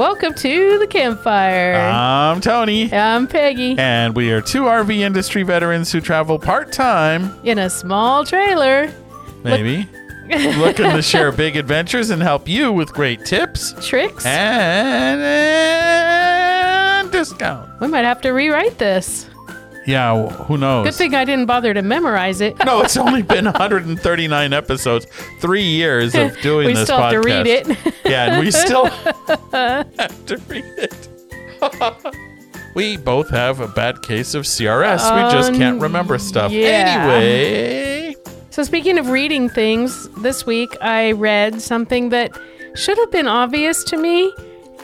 Welcome to the campfire. I'm Tony. I'm Peggy And we are two RV industry veterans who travel part time, in a small trailer. maybe, looking to share big adventures and help you with great tips Tricks. and, and discount. we might have to rewrite this. Yeah, who knows? Good thing I didn't bother to memorize it. no, it's only been 139 episodes, three years of doing we this still have to read it. Yeah, and we still have to read it. we both have a bad case of CRS. we just can't Um, remember stuff. yeah. Anyway, so, speaking of reading things, this week I read something that should have been obvious to me,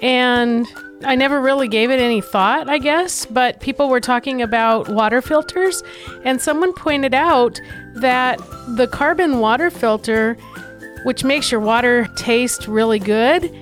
and I never really gave it any thought, I guess. But people were talking about water filters, and someone pointed out that the carbon water filter, which makes your water taste really good,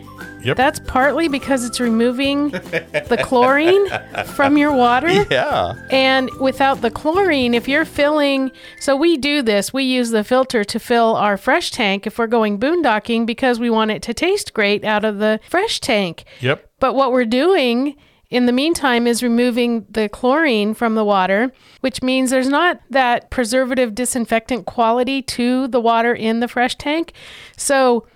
Yep. that's partly because it's removing the chlorine from your water. yeah. And without the chlorine, if you're filling, so we do this, we use the filter to fill our fresh tank if we're going boondocking because we want it to taste great out of the fresh tank. Yep. But what we're doing in the meantime is removing the chlorine from the water, which means there's not that preservative disinfectant quality to the water in the fresh tank. So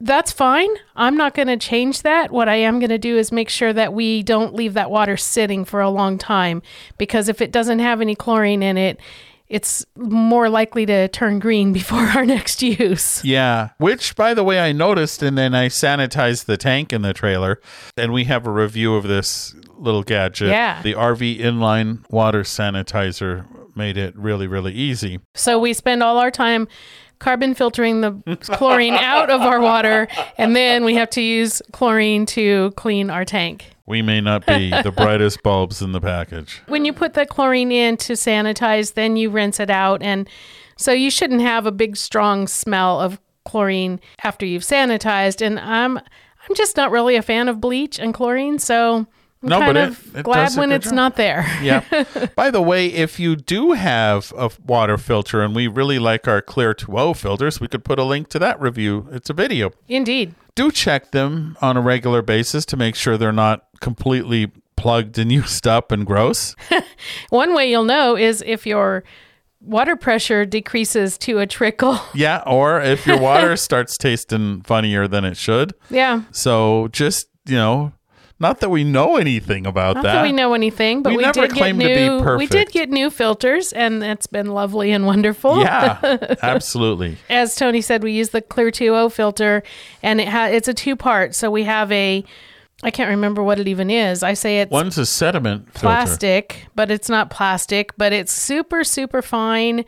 that's fine. I'm not going to change that. What I am going to do is make sure that we don't leave that water sitting for a long time because if it doesn't have any chlorine in it, it's more likely to turn green before our next use. Yeah. Which, by the way, I noticed, and then I sanitized the tank in the trailer, and we have a review of this little gadget. Yeah. The RV inline water sanitizer made it really, really easy. So we spend all our time carbon filtering the chlorine out of our water, and then we have to use chlorine to clean our tank. We may not be the brightest bulbs in the package. When you put the chlorine in to sanitize, then you rinse it out. And so you shouldn't have a big, strong smell of chlorine after you've sanitized. And I'm, I'm just not really a fan of bleach and chlorine. So I'm No, kind but of it glad does when it's job. not there. Yeah. By the way, if you do have a water filter and we really like our Clear 2O filters, we could put a link to that review. It's a video. Indeed. Do check them on a regular basis to make sure they're not completely plugged and used up and gross. One way you'll know is if your water pressure decreases to a trickle. Yeah, or if your water starts tasting funnier than it should. yeah. So just, you know, not that we know anything about Not that. that we know anything, but We we, never did get claimed to be new. We did get new filters, and that's been lovely and wonderful. Yeah, absolutely. As Tony said, we use the Clear 2O filter, and it ha- it's a two part. So we have a, I can't remember what it even is. I say it's One's a sediment filter. plastic, but it's not plastic, but it's super super fine.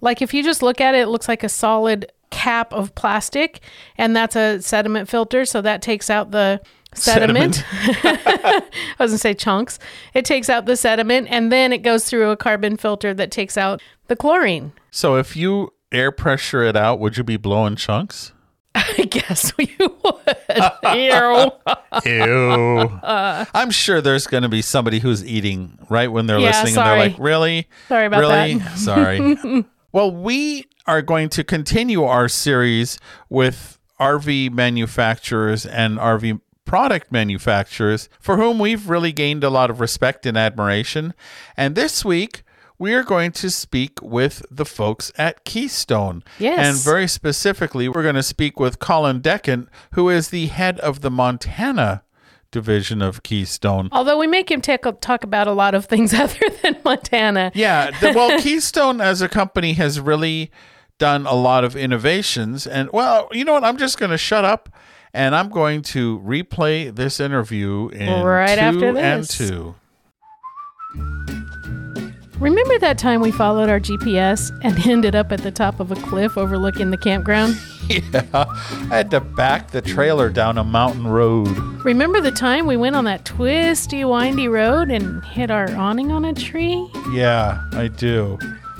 Like if you just look at it, it looks like a solid cap of plastic, and that's a sediment filter. So that takes out the sediment. I was gonna say chunks. It takes out the sediment, and then it goes through a carbon filter that takes out the chlorine. So if you air pressure it out, would you be blowing chunks? I guess we would. Ew. Ew. I'm sure there's going to be somebody who's eating right when they're Yeah, listening sorry. and they're like, really? Sorry about that. really? that. Sorry. well, we are going to continue our series with RV manufacturers and RV product manufacturers for whom we've really gained a lot of respect and admiration. And this week, we are going to speak with the folks at Keystone. Yes. And very specifically, we're going to speak with Colin Deckant, who is the head of the Montana division of Keystone. Although we make him take, talk about a lot of things other than Montana. Yeah, the, well, Keystone as a company has really done a lot of innovations. And, well, you know what? I'm just going to shut up and I'm going to replay this interview in Right two after and this. two. Remember that time we followed our GPS and ended up at the top of a cliff overlooking the campground? Yeah, I had to back the trailer down a mountain road. Remember the time we went on that twisty, windy road and hit our awning on a tree? Yeah, I do.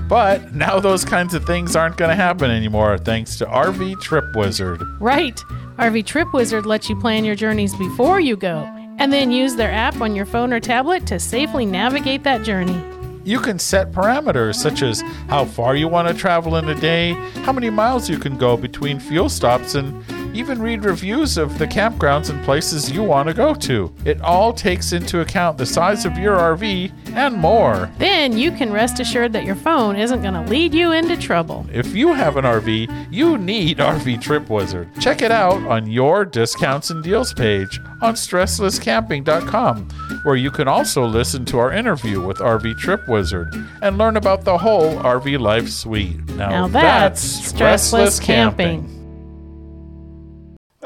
But now those kinds of things aren't going to happen anymore thanks to RV Trip Wizard. Right. RV Trip Wizard lets you plan your journeys before you go and then use their app on your phone or tablet to safely navigate that journey. You can set parameters such as how far you want to travel in a day, how many miles you can go between fuel stops, and even read reviews of the campgrounds and places you want to go to. It all takes into account the size of your RV and more. Then you can rest assured that your phone isn't going to lead you into trouble. If you have an RV, you need RV Trip Wizard. Check it out on your discounts and deals page on stresslesscamping.com, where you can also listen to our interview with RV Trip Wizard and learn about the whole RV life suite. Now, Now that's stressless camping.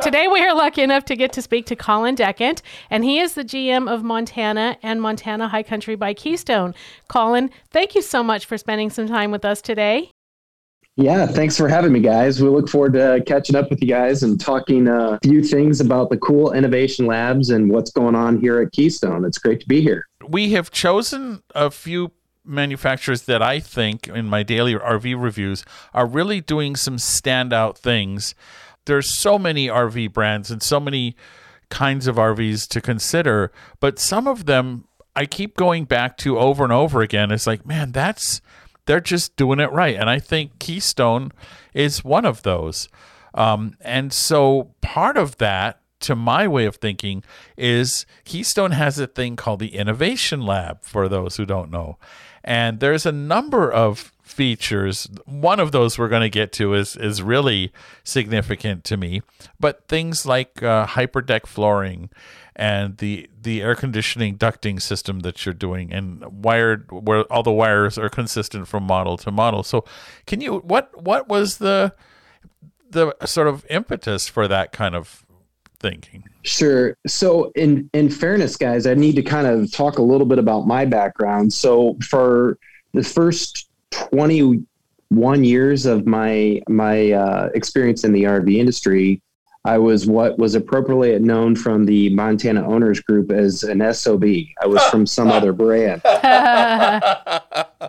Today, we are lucky enough to get to speak to Colin Decant, and he is the GM of Montana and Montana High Country by Keystone. Colin, thank you so much for spending some time with us today. Yeah, thanks for having me, guys. We look forward to catching up with you guys and talking a few things about the cool innovation labs and what's going on here at Keystone. It's great to be here. We have chosen a few manufacturers that I think in my daily RV reviews are really doing some standout things there's so many RV brands and so many kinds of RVs to consider, but some of them I keep going back to over and over again. It's like, man, that's they're just doing it right, and I think Keystone is one of those. Um, and so part of that, to my way of thinking, is Keystone has a thing called the Innovation Lab. For those who don't know, and there's a number of features. One of those we're going to get to is is really significant to me. But things like uh, hyperdeck flooring and the the air conditioning ducting system that you're doing and wired where all the wires are consistent from model to model. So can you what what was the the sort of impetus for that kind of thinking? Sure. So in in fairness guys, I need to kind of talk a little bit about my background. So for the first 21 years of my my uh, experience in the RV industry, I was what was appropriately known from the Montana Owners Group as an SOB. I was from some other brand.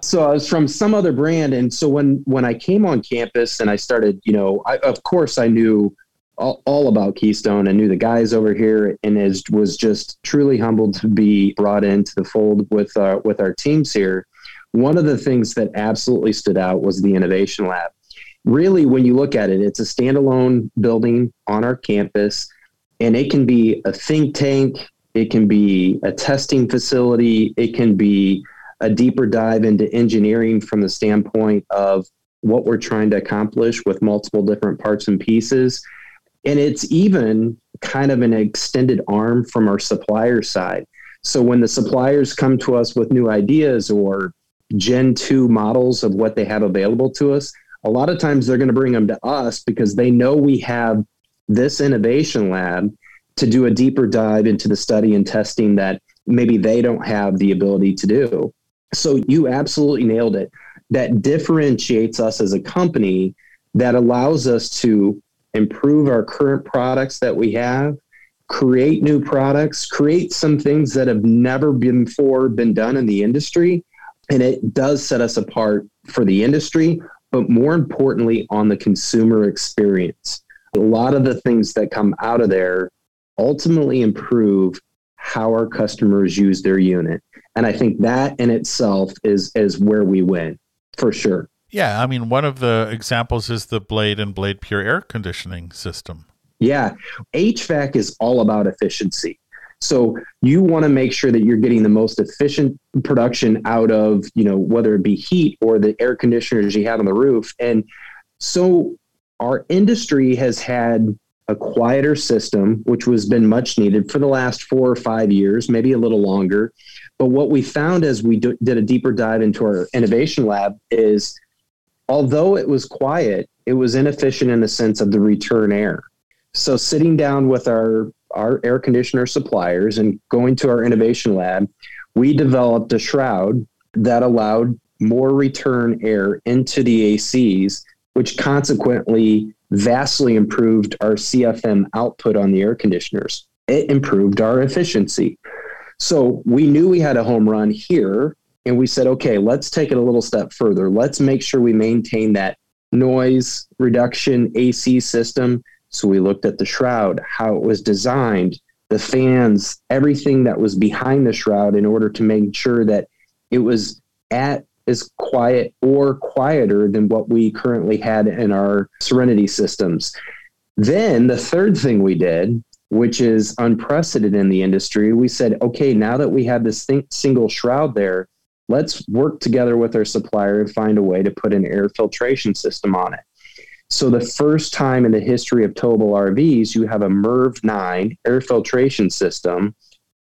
so I was from some other brand, and so when when I came on campus and I started, you know, I, of course I knew all, all, about Keystone. and knew the guys over here, and is was just truly humbled to be brought into the fold with uh, with our teams here. One of the things that absolutely stood out was the innovation lab. Really, when you look at it, it's a standalone building on our campus, and it can be a think tank, it can be a testing facility, it can be a deeper dive into engineering from the standpoint of what we're trying to accomplish with multiple different parts and pieces. And it's even kind of an extended arm from our supplier side. So when the suppliers come to us with new ideas or Gen 2 models of what they have available to us, a lot of times they're going to bring them to us because they know we have this innovation lab to do a deeper dive into the study and testing that maybe they don't have the ability to do. So you absolutely nailed it. That differentiates us as a company that allows us to improve our current products that we have, create new products, create some things that have never before been done in the industry, and it does set us apart for the industry, but more importantly, on the consumer experience. A lot of the things that come out of there ultimately improve how our customers use their unit. And I think that in itself is, is where we win for sure. Yeah, I mean, one of the examples is the Blade and Blade Pure air conditioning system. Yeah, HVAC is all about efficiency. So you want to make sure that you're getting the most efficient production out of, you know, whether it be heat or the air conditioners you have on the roof. And so our industry has had a quieter system, which was been much needed for the last four or five years, maybe a little longer. But what we found as we do, did a deeper dive into our innovation lab is although it was quiet, it was inefficient in the sense of the return air. So sitting down with our our air conditioner suppliers and going to our innovation lab, we developed a shroud that allowed more return air into the ACs, which consequently vastly improved our CFM output on the air conditioners. It improved our efficiency. So we knew we had a home run here and we said, okay, let's take it a little step further. Let's make sure we maintain that noise reduction AC system. So we looked at the shroud, how it was designed, the fans, everything that was behind the shroud in order to make sure that it was at as quiet or quieter than what we currently had in our Serenity systems. Then the third thing we did, which is unprecedented in the industry, we said, okay, now that we have this thing, single shroud there, let's work together with our supplier and find a way to put an air filtration system on it. So, the first time in the history of towable RVs, you have a MERV 9 air filtration system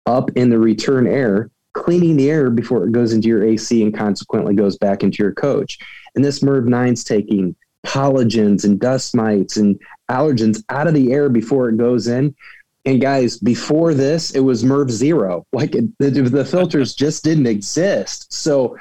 up in the return air, cleaning the air before it goes into your AC and consequently goes back into your coach. And this MERV 9 is taking pollens and dust mites and allergens out of the air before it goes in. And guys, before this, it was MERV zero. Like it, the, the filters just didn't exist. So,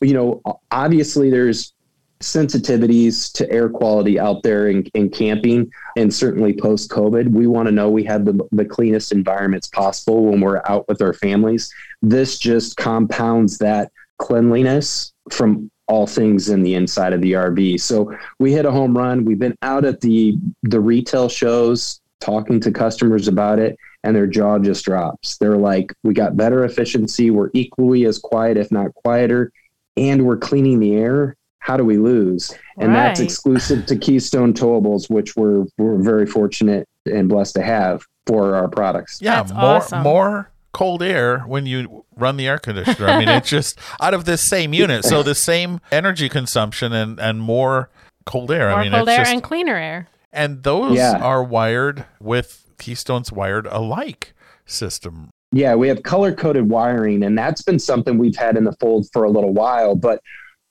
you know, obviously there's sensitivities to air quality out there in, in camping and certainly post COVID. We want to know we have the, the cleanest environments possible when we're out with our families. This just compounds that cleanliness from all things in the inside of the RV. So we hit a home run. We've been out at the the retail shows talking to customers about it and their jaw just drops. They're like, we got better efficiency. We're equally as quiet, if not quieter, and we're cleaning the air. How do we lose? And right. that's exclusive to Keystone Towables, which we're, we're very fortunate and blessed to have for our products. Yeah, that's more awesome. more cold air when you run the air conditioner. I mean, it's just out of this same unit, so the same energy consumption and and more cold air. More I mean, cold it's air just, and cleaner air. And those Yeah. are wired with Keystone's wired alike system. Yeah, we have color coded wiring, and that's been something we've had in the fold for a little while. But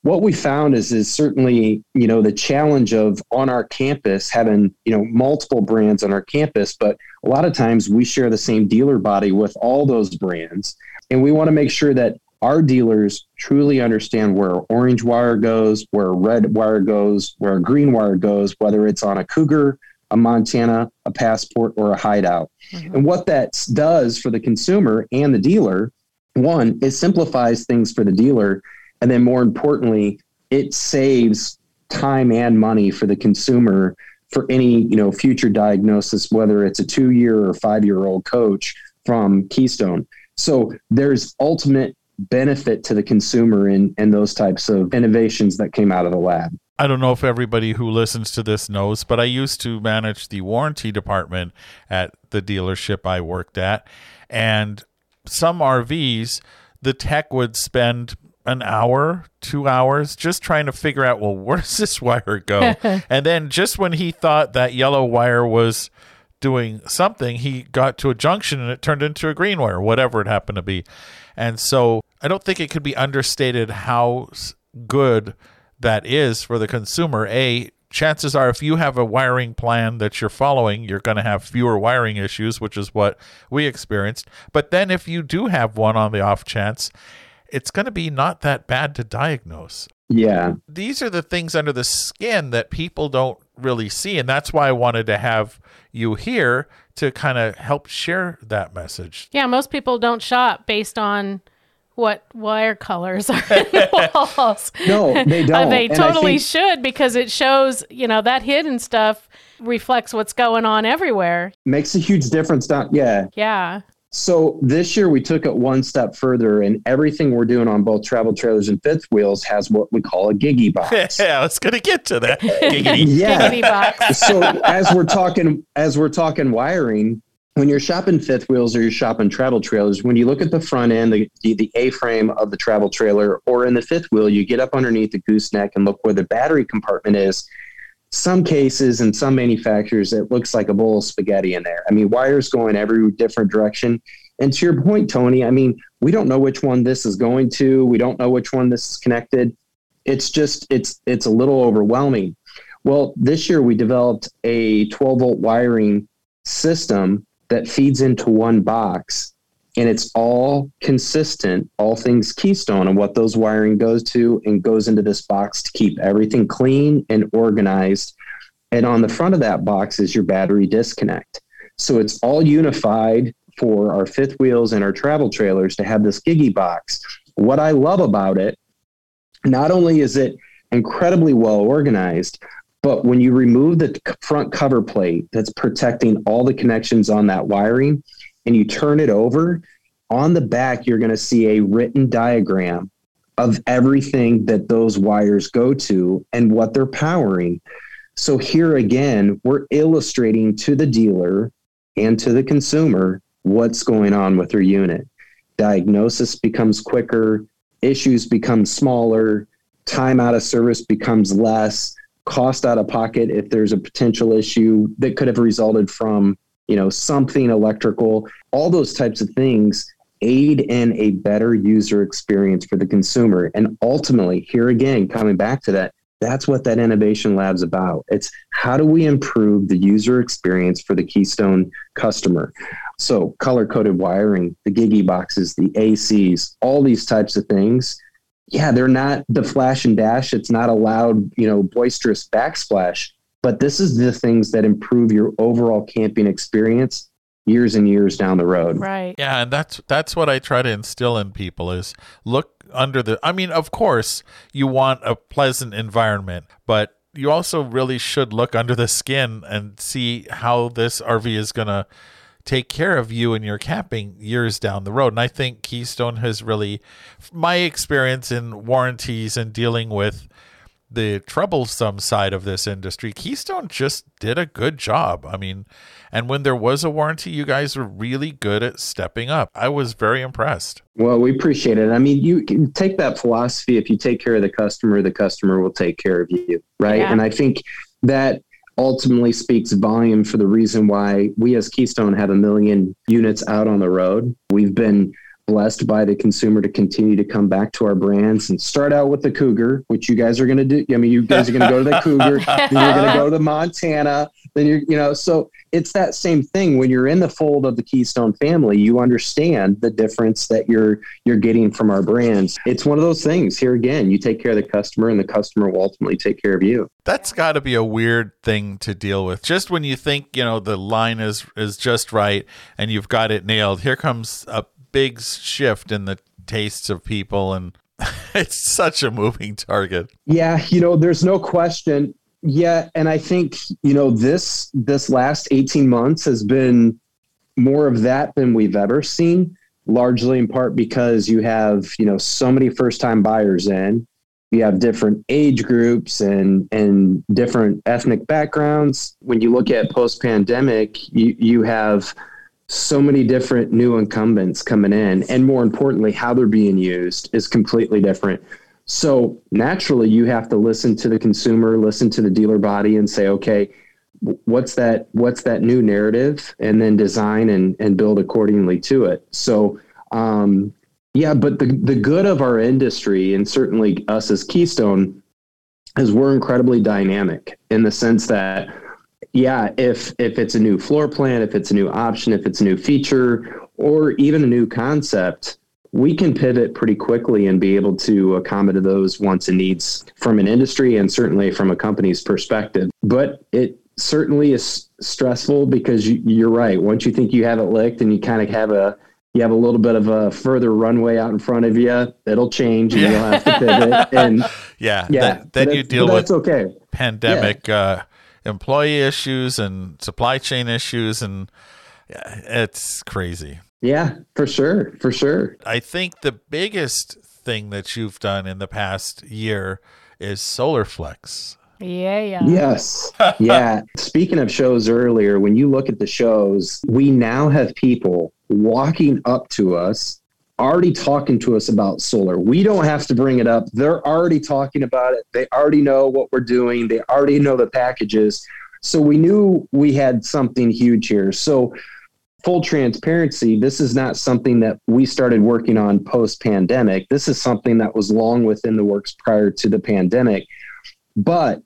what we found is is certainly you know the challenge of on our campus having you know multiple brands on our campus, but a lot of times we share the same dealer body with all those brands, and we want to make sure that our dealers truly understand where orange wire goes, where red wire goes, where green wire goes, whether it's on a Cougar, a Montana, a Passport, or a Hideout. Mm-hmm. And what that does for the consumer and the dealer, one, it simplifies things for the dealer. And then more importantly, it saves time and money for the consumer for any you know future diagnosis, whether it's a two year or five year old coach from Keystone. So there's ultimate benefit to the consumer in, in those types of innovations that came out of the lab. I don't know if everybody who listens to this knows, but I used to manage the warranty department at the dealership I worked at. And some RVs, the tech would spend an hour, two hours just trying to figure out, well, where does this wire go? and then just when he thought that yellow wire was doing something, he got to a junction and it turned into a green wire, whatever it happened to be. And so I don't think it could be understated how good that is for the consumer. A, chances are if you have a wiring plan that you're following, you're going to have fewer wiring issues, which is what we experienced. But then if you do have one on the off chance, it's going to be not that bad to diagnose. Yeah. These are the things under the skin that people don't really see. And that's why I wanted to have you here to kind of help share that message. Yeah, most people don't shop based on what wire colors are in the walls. No, they Uh, don't. they And totally think- should because it shows, you know, that hidden stuff reflects what's going on everywhere. makes a huge difference. Down, yeah. Yeah. So this year we took it one step further, and everything we're doing on both travel trailers and fifth wheels has what we call a giggy box. Yeah, I was going to get to that. Giggity. yeah. Giggity box. so as we're talking as we're talking wiring when you're shopping fifth wheels or you're shopping travel trailers when you look at the front end the, the, the a-frame of the travel trailer or in the fifth wheel you get up underneath the gooseneck and look where the battery compartment is some cases and some manufacturers it looks like a bowl of spaghetti in there. I mean wires going every different direction. And to your point tony i mean we don't know which one this is going to. We don't know which one this is connected. It's just it's it's a little overwhelming. Well, this year we developed a 12 volt wiring system that feeds into one box and it's all consistent, all things Keystone and what those wiring goes to and goes into this box to keep everything clean and organized. And on the front of that box is your battery disconnect. So it's all unified for our fifth wheels and our travel trailers to have this Giggy box. what I love about it, not only is it incredibly well organized, but when you remove the front cover plate that's protecting all the connections on that wiring and you turn it over, on the back, you're going to see a written diagram of everything that those wires go to and what they're powering. So here again, we're illustrating to the dealer and to the consumer what's going on with their unit. Diagnosis becomes quicker, issues become smaller, time out of service becomes less, cost out of pocket if there's a potential issue that could have resulted from, you know, something electrical, all those types of things aid in a better user experience for the consumer. And ultimately, here again, coming back to that, that's what that innovation lab's about. It's how do we improve the user experience for the Keystone customer? So, color coded wiring, the Gigi boxes, the ACs, all these types of things. Yeah, they're not the flash and dash. It's not a loud, you know, boisterous backsplash, but this is the things that improve your overall camping experience years and years down the road. Right. Yeah, and that's that's what I try to instill in people is look under the I mean, of course, you want a pleasant environment, but you also really should look under the skin and see how this RV is going to take care of you and your camping years down the road. And I think Keystone has really my experience in warranties and dealing with the troublesome side of this industry, Keystone just did a good job. I mean, and when there was a warranty, you guys were really good at stepping up. I was very impressed. Well, we appreciate it. I mean, you can take that philosophy. If you take care of the customer, the customer will take care of you. Right. Yeah. And I think that ultimately speaks volume for the reason why we as Keystone have a million units out on the road. We've been blessed by the consumer to continue to come back to our brands and start out with the Cougar, which you guys are going to do. I mean, you guys are going to go to the Cougar, then you're going to go to Montana, then you're, you know, so it's that same thing. When you're in the fold of the Keystone family, you understand the difference that you're you're getting from our brands. It's one of those things. Here again, you take care of the customer, and the customer will ultimately take care of you. That's got to be a weird thing to deal with. Just when you think you know the line is is just right and you've got it nailed, here comes a big shift in the tastes of people and it's such a moving target. Yeah, you know, there's no question. Yeah, and I think, you know, this this last 18 months has been more of that than we've ever seen, largely in part because you have, you know, so many first-time buyers in. You have different age groups and and different ethnic backgrounds. When you look at post-pandemic, you you have so many different new incumbents coming in and more importantly how they're being used is completely different. So naturally you have to listen to the consumer listen to the dealer body and say okay what's that what's that new narrative? And then design and, and build accordingly to it. So um, yeah but the, the good of our industry and certainly us as keystone is we're incredibly dynamic in the sense that yeah, if if it's a new floor plan, if it's a new option, if it's a new feature, or even a new concept, we can pivot pretty quickly and be able to accommodate those wants and needs from an industry and certainly from a company's perspective. But it certainly is stressful because you, are right. Once you think you have it licked and you kind of have a you have a little bit of a further runway out in front of you, it'll change and yeah. you'll have to pivot. And yeah, yeah, then, then you deal with okay. pandemic. Yeah. Uh, employee issues and supply chain issues and it's crazy. Yeah, for sure, for sure. I think the biggest thing that you've done in the past year is SolarFlex. Yeah, yeah. Yes. yeah. Speaking of shows earlier, when you look at the shows, we now have people walking up to us already talking to us about solar. We don't have to bring it up. They're already talking about it. They already know what we're doing. They already know the packages. So we knew we had something huge here. So full transparency, this is not something that we started working on post pandemic. This is something that was long within the works prior to the pandemic. But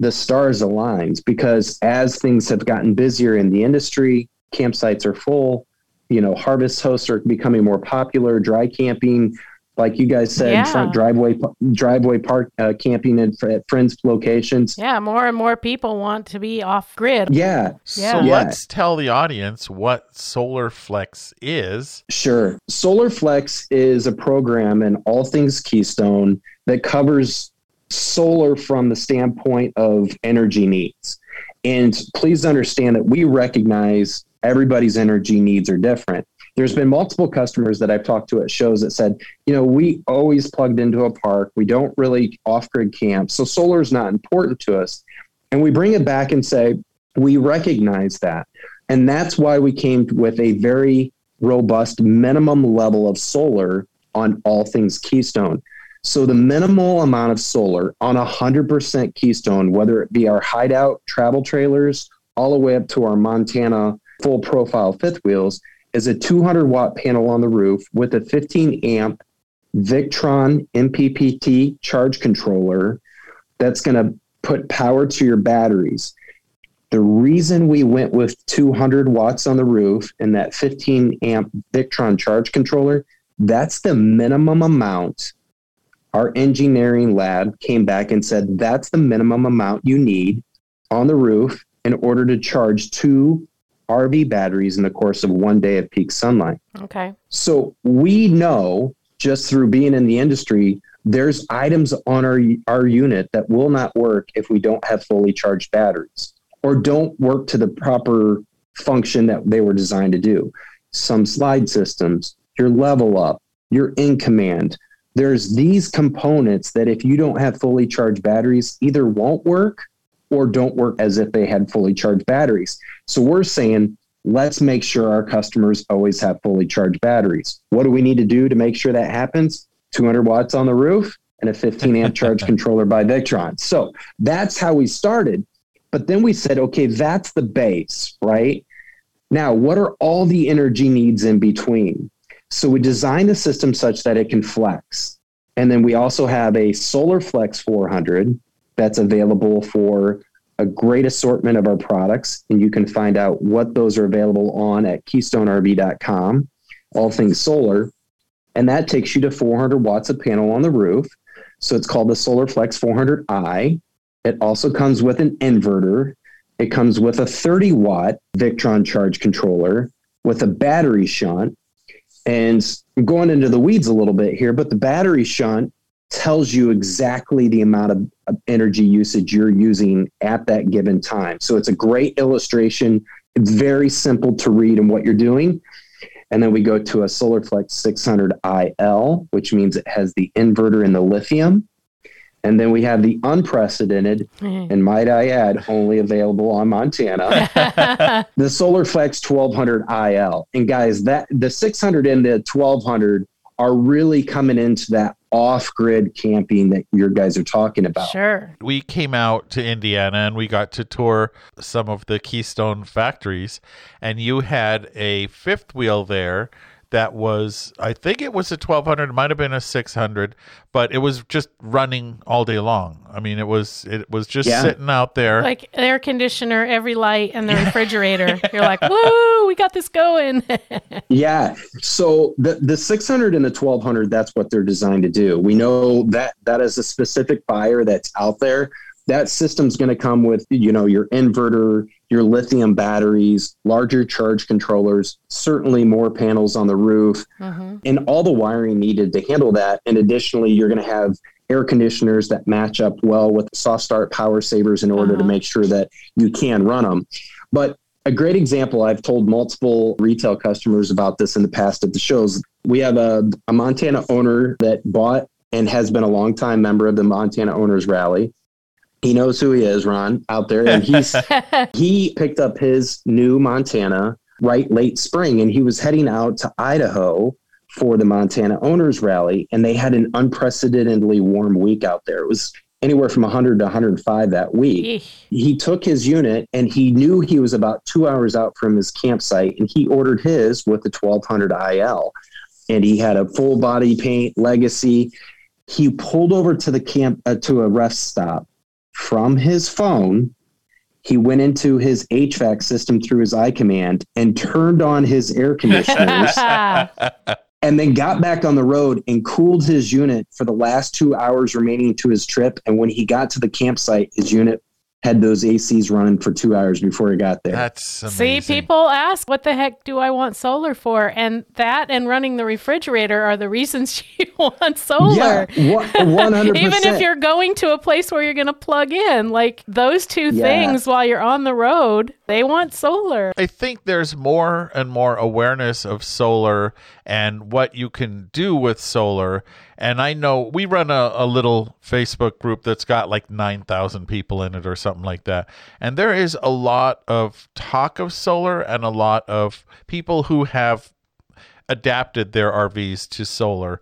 the stars aligns because as things have gotten busier in the industry, campsites are full, you know, harvest hosts are becoming more popular, dry camping like you guys said, Yeah. front driveway driveway park uh, camping at, at friends' locations. Yeah, more and more people want to be off grid. Yeah, So Yeah. Yeah. let's tell the audience what Solar Flex is. Sure. Solar Flex is a program in all things Keystone that covers solar from the standpoint of energy needs. And please understand that we recognize everybody's energy needs are different. There's been multiple customers that I've talked to at shows that said, you know, we always plugged into a park. We don't really off grid camp. So solar is not important to us. And we bring it back and say, we recognize that. And that's why we came with a very robust minimum level of solar on all things Keystone. So the minimal amount of solar on 100% Keystone, whether it be our hideout travel trailers all the way up to our Montana full profile fifth wheels, is a 200 watt panel on the roof with a 15 amp Victron MPPT charge controller that's going to put power to your batteries. The reason we went with 200 watts on the roof and that 15 amp Victron charge controller, that's the minimum amount. Our engineering lab came back and said that's the minimum amount you need on the roof in order to charge two RV batteries in the course of one day of peak sunlight. Okay. So we know just through being in the industry, there's items on our our unit that will not work if we don't have fully charged batteries or don't work to the proper function that they were designed to do. Some slide systems, your level up, your in command. There's these components that if you don't have fully charged batteries, either won't work or don't work as if they had fully charged batteries. So we're saying let's make sure our customers always have fully charged batteries. What do we need to do to make sure that happens? 200 watts on the roof and a 15 amp charge controller by Victron. So that's how we started. But then we said, okay, that's the base, right? Now, what are all the energy needs in between? So we designed the system such that it can flex. And then we also have a Solar Flex 400 that's available for a great assortment of our products. And you can find out what those are available on at keystonerv.com, all things solar. And that takes you to 400 watts of panel on the roof. So it's called the Solar Flex 400i. It also comes with an inverter. It comes with a 30 watt Victron charge controller with a battery shunt. And I'm going into the weeds a little bit here, but the battery shunt tells you exactly the amount of, of energy usage you're using at that given time. So it's a great illustration. It's very simple to read and what you're doing. And then we go to a SolarFlex 600 IL, which means it has the inverter and the lithium. And then we have the unprecedented, mm-hmm. and might I add, only available on Montana, the SolarFlex 1200 IL. And guys, that the 600 and the 1200 are really coming into that off-grid camping that your guys are talking about. Sure. We came out to Indiana and we got to tour some of the Keystone factories, and you had a fifth wheel there that was I think it was a 1200 it might have been a 600 but it was just running all day long I mean it was it was just Yeah. sitting out there Like air conditioner, every light, and the refrigerator. You're like, woo, we got this going. Yeah. So the the 600 and the 1200, that's what they're designed to do. We know that that is a specific buyer that's out there. That system's going to come with, you know, your inverter, your lithium batteries, larger charge controllers, certainly more panels on the roof, Mhm. and all the wiring needed to handle that. And additionally, you're going to have air conditioners that match up well with soft start power savers in order to Uh-huh. make sure that you can run them. But a great example, I've told multiple retail customers about this in the past at the shows. We have a, a Montana owner that bought and has been a longtime member of the Montana Owners Rally. He knows who he is, Ron, out there. And he's he picked up his new Montana right late spring and he was heading out to Idaho for the Montana Owners Rally. And they had an unprecedentedly warm week out there. It was anywhere from 100 to 105 that week Yeesh. he took his unit and he knew he was about two hours out from his campsite and he ordered his with the 1200 IL and he had a full body paint legacy. He pulled over to the camp uh, to a rest stop from his phone. He went into his HVAC system through his iCommand and turned on his air conditioners and then got back on the road and cooled his unit for the last two hours remaining to his trip. And when he got to the campsite, his unit had those ACs running for two hours before he got there. That's amazing. See, people ask, what the heck do I want solar for? And that and running the refrigerator are the reasons you want solar. Yeah, one hundred Even if you're going to a place where you're going to plug in, like those two Yeah. things while you're on the road, they want solar. I think there's more and more awareness of solar and what you can do with solar. And I know we run a, a little Facebook group that's got like 9,000 people in it or something like that. And there is a lot of talk of solar and a lot of people who have adapted their RVs to solar.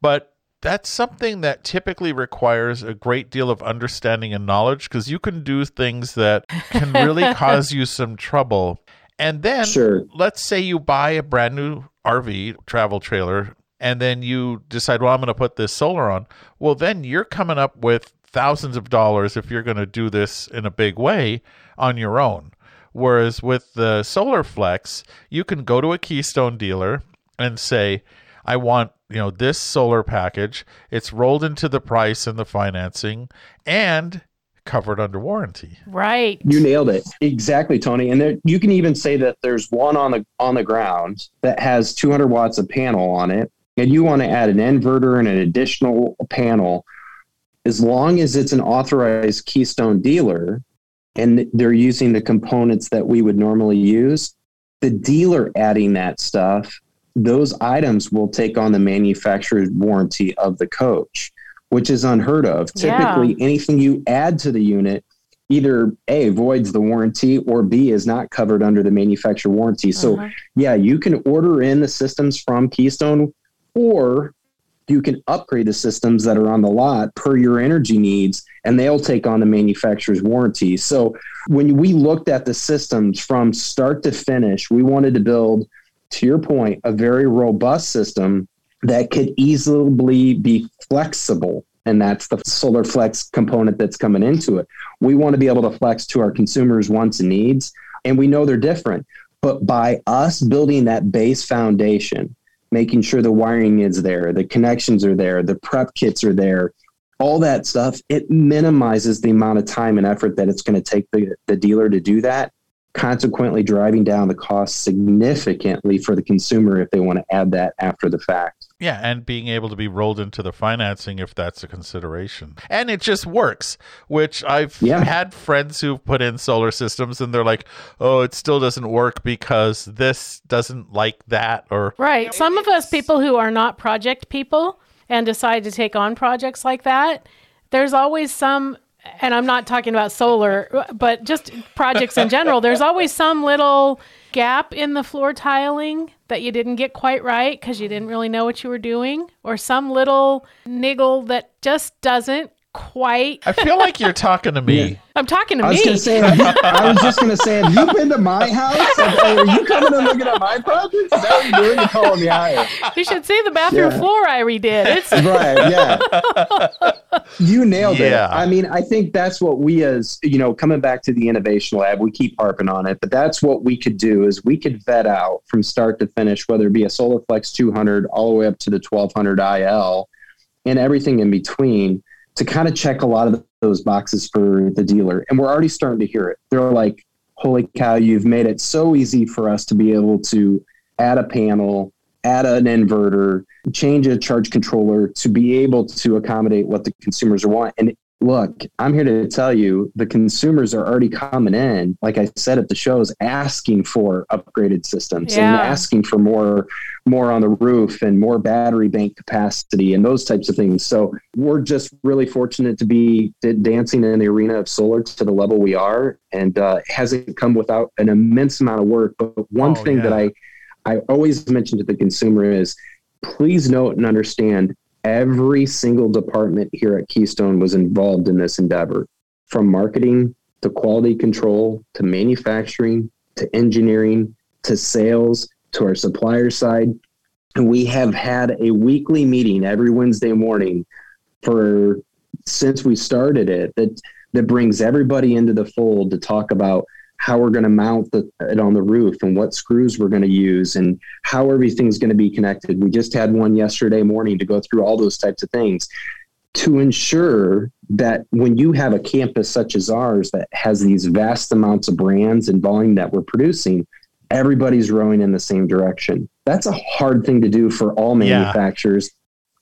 But that's something that typically requires a great deal of understanding and knowledge because you can do things that can really cause you some trouble. And then Sure. let's say you buy a brand new RV travel trailer and then you decide, well, I'm going to put this solar on. Well, then you're coming up with thousands of dollars if you're going to do this in a big way on your own. Whereas with the Solar Flex, you can go to a Keystone dealer and say, I want, you know, this solar package. It's rolled into the price and the financing and covered under warranty. Right. You nailed it exactly, Tony. And there, you can even say that there's one on the on the ground that has 200 watts of panel on it, and you want to add an inverter and an additional panel. As long as it's an authorized Keystone dealer, and they're using the components that we would normally use, the dealer adding that stuff, those items will take on the manufacturer's warranty of the coach, which is unheard of. Yeah. Typically, anything you add to the unit either A voids the warranty or B is not covered under the manufacturer warranty. So Uh-huh. yeah, you can order in the systems from Keystone or you can upgrade the systems that are on the lot per your energy needs and they'll take on the manufacturer's warranty. So when we looked at the systems from start to finish, we wanted to build to your point a very robust system that could easily be flexible and that's the solar flex component that's coming into it. We want to be able to flex to our consumers' wants and needs, and we know they're different. But by us building that base foundation, making sure the wiring is there, the connections are there, the prep kits are there, all that stuff, it minimizes the amount of time and effort that it's going to take the, the dealer to do that, consequently driving down the cost significantly for the consumer if they want to add that after the fact. Yeah, and being able to be rolled into the financing if that's a consideration. And it just works, which I've Yeah. had friends who've put in solar systems and they're like, oh, it still doesn't work because this doesn't like that or Right. Some of us people who are not project people and decide to take on projects like that, there's always some and I'm not talking about solar, but just projects in general, there's always some little gap in the floor tiling that you didn't get quite right because you didn't really know what you were doing, or some little niggle that just doesn't quite. I feel like you're talking to me. I'm talking to I was me. gonna say, you, I was just gonna say, have you been to my house? Like, hey, are you coming and looking at my projects? Is that what you're doing? You're calling me higher. you should see the bathroom Yeah. floor I redid. It's Right, yeah. You nailed Yeah. it. I mean, I think that's what we as, you know, coming back to the innovation lab, we keep harping on it, but that's what we could do is we could vet out from start to finish, whether it be a SolarFlex 200 all the way up to the 1200 IL and everything in between to kind of check a lot of those boxes for the dealer. And we're already starting to hear it. They're like, holy cow, you've made it so easy for us to be able to add a panel, add an inverter, change a charge controller to be able to accommodate what the consumers want. And look, I'm here to tell you the consumers are already coming in, like I said at the shows, asking for upgraded systems and asking for more more on the roof and more battery bank capacity and those types of things. So we're just really fortunate to be d- dancing in the arena of solar to the level we are, and uh, hasn't come without an immense amount of work. But one Oh, thing yeah. that I I always mention to the consumer is please note and understand every single department here at Keystone was involved in this endeavor from marketing to quality control to manufacturing to engineering to sales to our supplier side. And we have had a weekly meeting every Wednesday morning for since we started it that that brings everybody into the fold to talk about how we're going to mount the, it on the roof and what screws we're going to use and how everything's going to be connected. We just had one yesterday morning to go through all those types of things to ensure that when you have a campus such as ours that has these vast amounts of brands and volume that we're producing, everybody's rowing in the same direction. That's a hard thing to do for all manufacturers.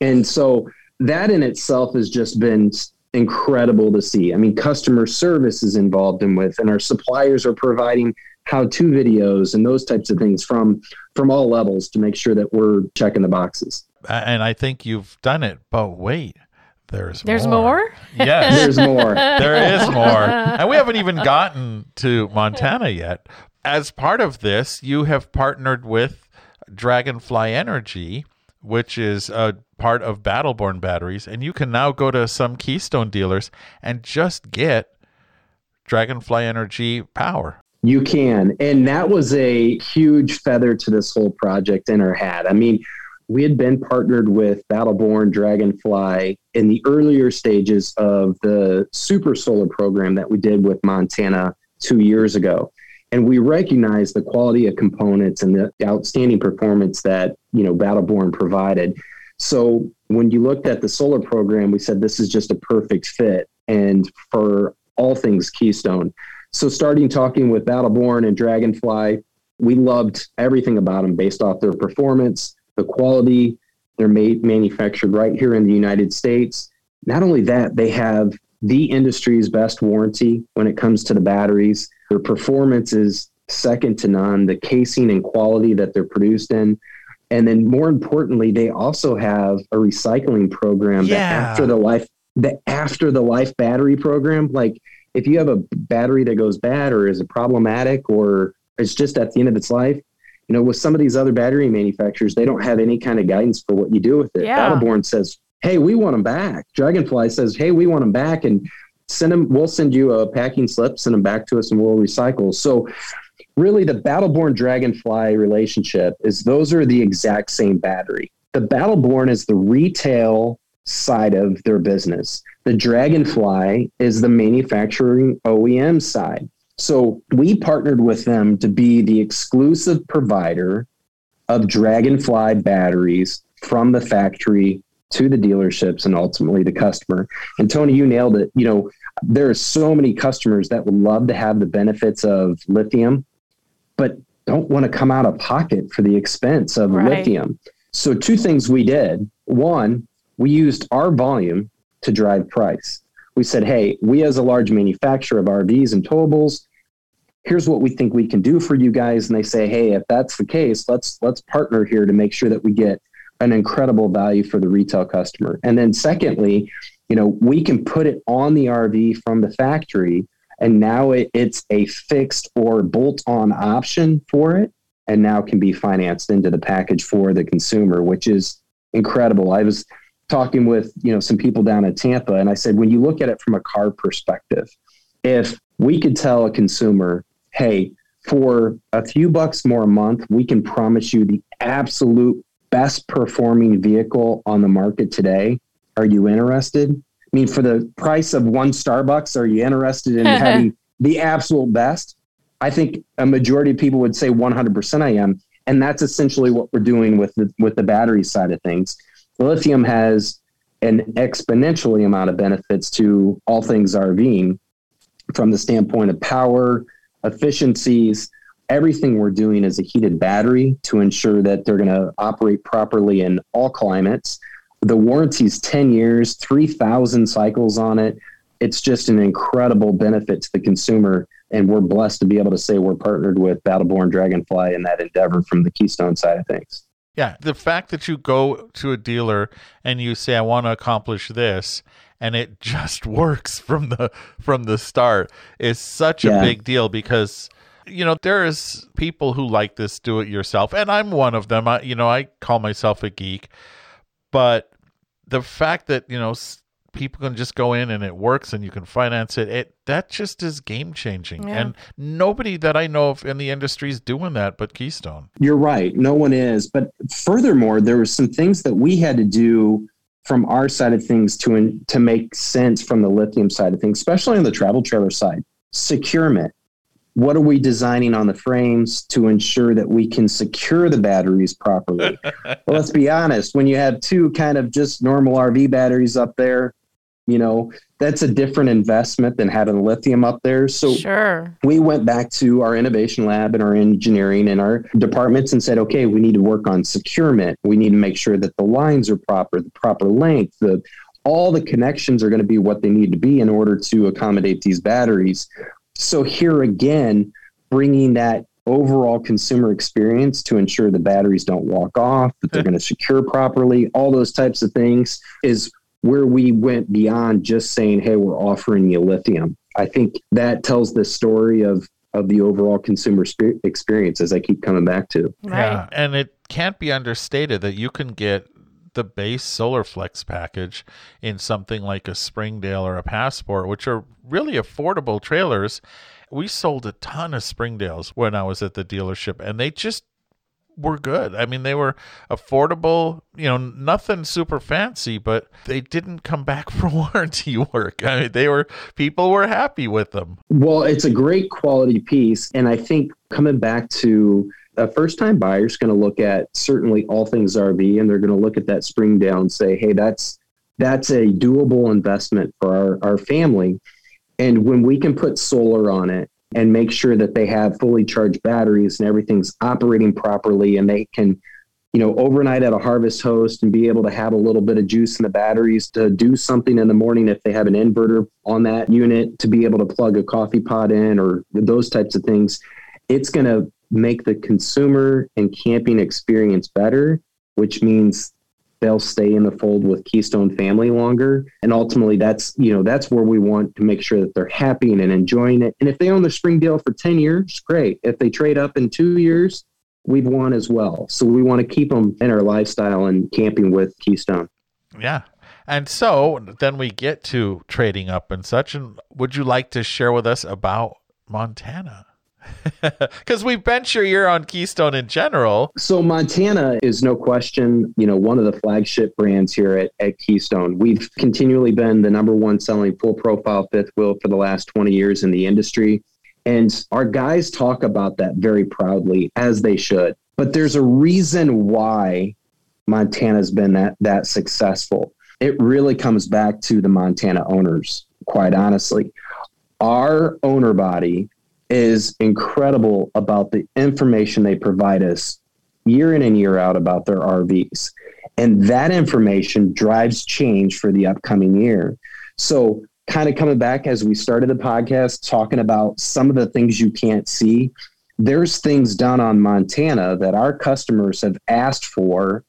Yeah. And so that in itself has just been incredible to see. I mean, customer service is involved in with, and our suppliers are providing how-to videos and those types of things from from all levels to make sure that we're checking the boxes. And I think you've done it, but wait. There's There's more. more? Yes. There's more. there is more. And we haven't even gotten to Montana yet. As part of this, you have partnered with Dragonfly Energy, which is a part of Battleborn batteries, and you can now go to some Keystone dealers and just get Dragonfly Energy power. You can. And that was a huge feather to this whole project in our hat. I mean, we had been partnered with Battleborn Dragonfly in the earlier stages of the super solar program that we did with Montana two years ago. And we recognize the quality of components and the outstanding performance that, you know, Battleborn provided. So when you looked at the solar program, we said this is just a perfect fit and for all things Keystone. So starting talking with Battleborn and Dragonfly, we loved everything about them based off their performance, the quality. They're made manufactured right here in the United States. Not only that, they have the industry's best warranty when it comes to the batteries. Their performance is second to none. The casing and quality that they're produced in and then more importantly, they also have a recycling program yeah. that after the life the after the life battery program, like if you have a battery that goes bad or is problematic or it's just at the end of its life, you know, with some of these other battery manufacturers, they don't have any kind of guidance for what you do with it. Yeah. Battleborn says, "Hey, we want them back." Dragonfly says, "Hey, we want them back," and send them. We'll send you a packing slip, send them back to us, and we'll recycle. So really the Battleborn Dragonfly relationship is those are the exact same battery. The Battleborn is the retail side of their business. The Dragonfly is the manufacturing OEM side. So we partnered with them to be the exclusive provider of Dragonfly batteries from the factory to the dealerships and ultimately the customer. And Tony, you nailed it. You know, there are so many customers that would love to have the benefits of lithium but don't want to come out of pocket for the expense of right. lithium. So, two things we did. One, we used our volume to drive price. We said, hey, we as a large manufacturer of RVs and towables, here's what we think we can do for you guys. And they say, hey, if that's the case, let's let's partner here to make sure that we get an incredible value for the retail customer. And then secondly, you know, we can put it on the RV from the factory and now it, it's a fixed or bolt on option for it and now can be financed into the package for the consumer which is incredible i was talking with you know some people down at tampa and i said when you look at it from a car perspective if we could tell a consumer hey for a few bucks more a month we can promise you the absolute best performing vehicle on the market today are you interested I mean, for the price of one Starbucks, are you interested in having the absolute best? I think a majority of people would say 100% I am. And that's essentially what we're doing with the, with the battery side of things. Lithium has an exponentially amount of benefits to all things RVing from the standpoint of power, efficiencies. Everything we're doing is a heated battery to ensure that they're going to operate properly in all climates the warranty's 10 years, 3,000 cycles on it. It's just an incredible benefit to the consumer. And we're blessed to be able to say we're partnered with Battleborn Dragonfly in that endeavor from the Keystone side of things. Yeah. The fact that you go to a dealer and you say, I want to accomplish this, and it just works from the from the start is such a big deal because you know there's people who like this do it yourself and i'm one of them. I you know i call myself a geek. But the fact that you know people can just go in and it works and you can finance it it that just is game changing yeah. and nobody that i know of in the industry is doing that but keystone. You're right. No one is. But furthermore there were some things that we had to do from our side of things to to make sense from the lithium side of things especially on the travel trailer side. Securement what are we designing on the frames to ensure that we can secure the batteries properly? well, let's be honest, when you have two kind of just normal RV batteries up there, you know, that's a different investment than having lithium up there. So Sure. we went back to our innovation lab and our engineering and our departments and said, okay, we need to work on securement. We need to make sure that the lines are proper, the proper length, the all the connections are going to be what they need to be in order to accommodate these batteries. So here again, bringing that overall consumer experience to ensure the batteries don't walk off, that they're going to secure properly, all those types of things is where we went beyond just saying, "Hey, we're offering you lithium." I think that tells the story of of the overall consumer spe- experience, as I keep coming back to. Right. Yeah, and it can't be understated that you can get the base Solar Flex package in something like a Springdale or a Passport, which are really affordable trailers. We sold a ton of Springdales when I was at the dealership, and they just were good. I mean, they were affordable, you know, nothing super fancy, but they didn't come back for warranty work. I mean, they were people were happy with them. Well, it's a great quality piece. And I think coming back to a first time buyer is going to look at certainly all things RV and they're going to look at that Springdale and say, hey, that's that's a doable investment for our, our family. And when we can put solar on it and make sure that they have fully charged batteries and everything's operating properly and they can you know overnight at a harvest host and be able to have a little bit of juice in the batteries to do something in the morning if they have an inverter on that unit to be able to plug a coffee pot in or those types of things it's going to make the consumer and camping experience better which means they'll stay in the fold with keystone family longer and ultimately that's you know that's where we want to make sure that they're happy and enjoying it and if they own their springdale for 10 years great if they trade up in two years we've won as well so we want to keep them in our lifestyle and camping with keystone Yeah. And so then we get to trading up and such. And would you like to share with us about Montana? Because we venture here on Keystone in general. So Montana is no question, you know, one of the flagship brands here at, at Keystone. We've continually been the number one selling full profile fifth wheel for the last 20 years in the industry. And our guys talk about that very proudly, as they should. But there's a reason why Montana's been that that successful. It really comes back to the Montana owners, quite honestly. Our owner body is incredible about the information they provide us year in and year out about their RVs. And that information drives change for the upcoming year. So, kind of coming back as we started the podcast, talking about some of the things you can't see, there's things done on Montana that our customers have asked for,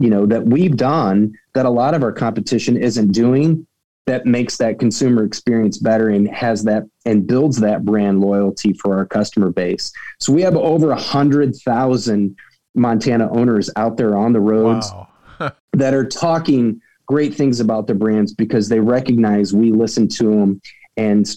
you know, that we've done that a lot of our competition isn't doing that makes that consumer experience better and has that and builds that brand loyalty for our customer base. So we have over a hundred thousand Montana owners out there on the roads Wow. that are talking great things about the brands because they recognize we listen to them and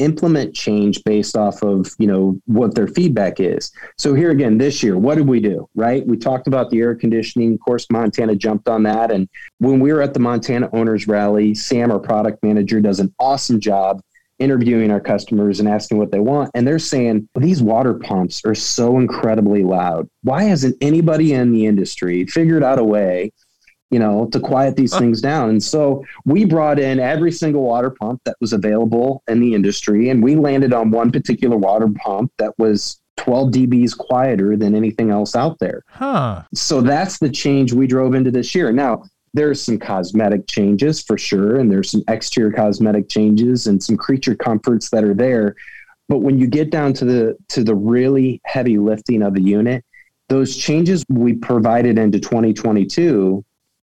implement change based off of you know what their feedback is. So here again this year what did we do right? We talked about the air conditioning. Of course montana jumped on that. And when we were at the montana owners rally sam our product manager does an awesome job interviewing our customers and asking what they want. And they're saying these water pumps are so incredibly loud. Why hasn't anybody in the industry figured out a way you know, to quiet these things down. And so we brought in every single water pump that was available in the industry, and we landed on one particular water pump that was 12 dBs quieter than anything else out there. Huh. So that's the change we drove into this year. Now, there's some cosmetic changes for sure, and there's some exterior cosmetic changes and some creature comforts that are there. But when you get down to the to the really heavy lifting of the unit, those changes we provided into 2022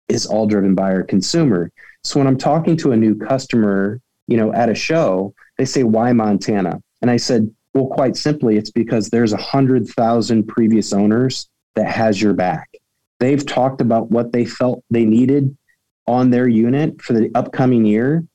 is all driven by our consumer. So when I'm talking to a new customer, you know, at a show, they say, "Why Montana?" And I said, "Well, quite simply, it's because there's a hundred thousand previous owners that has your back. They've talked about what they felt they needed on their unit for the upcoming year,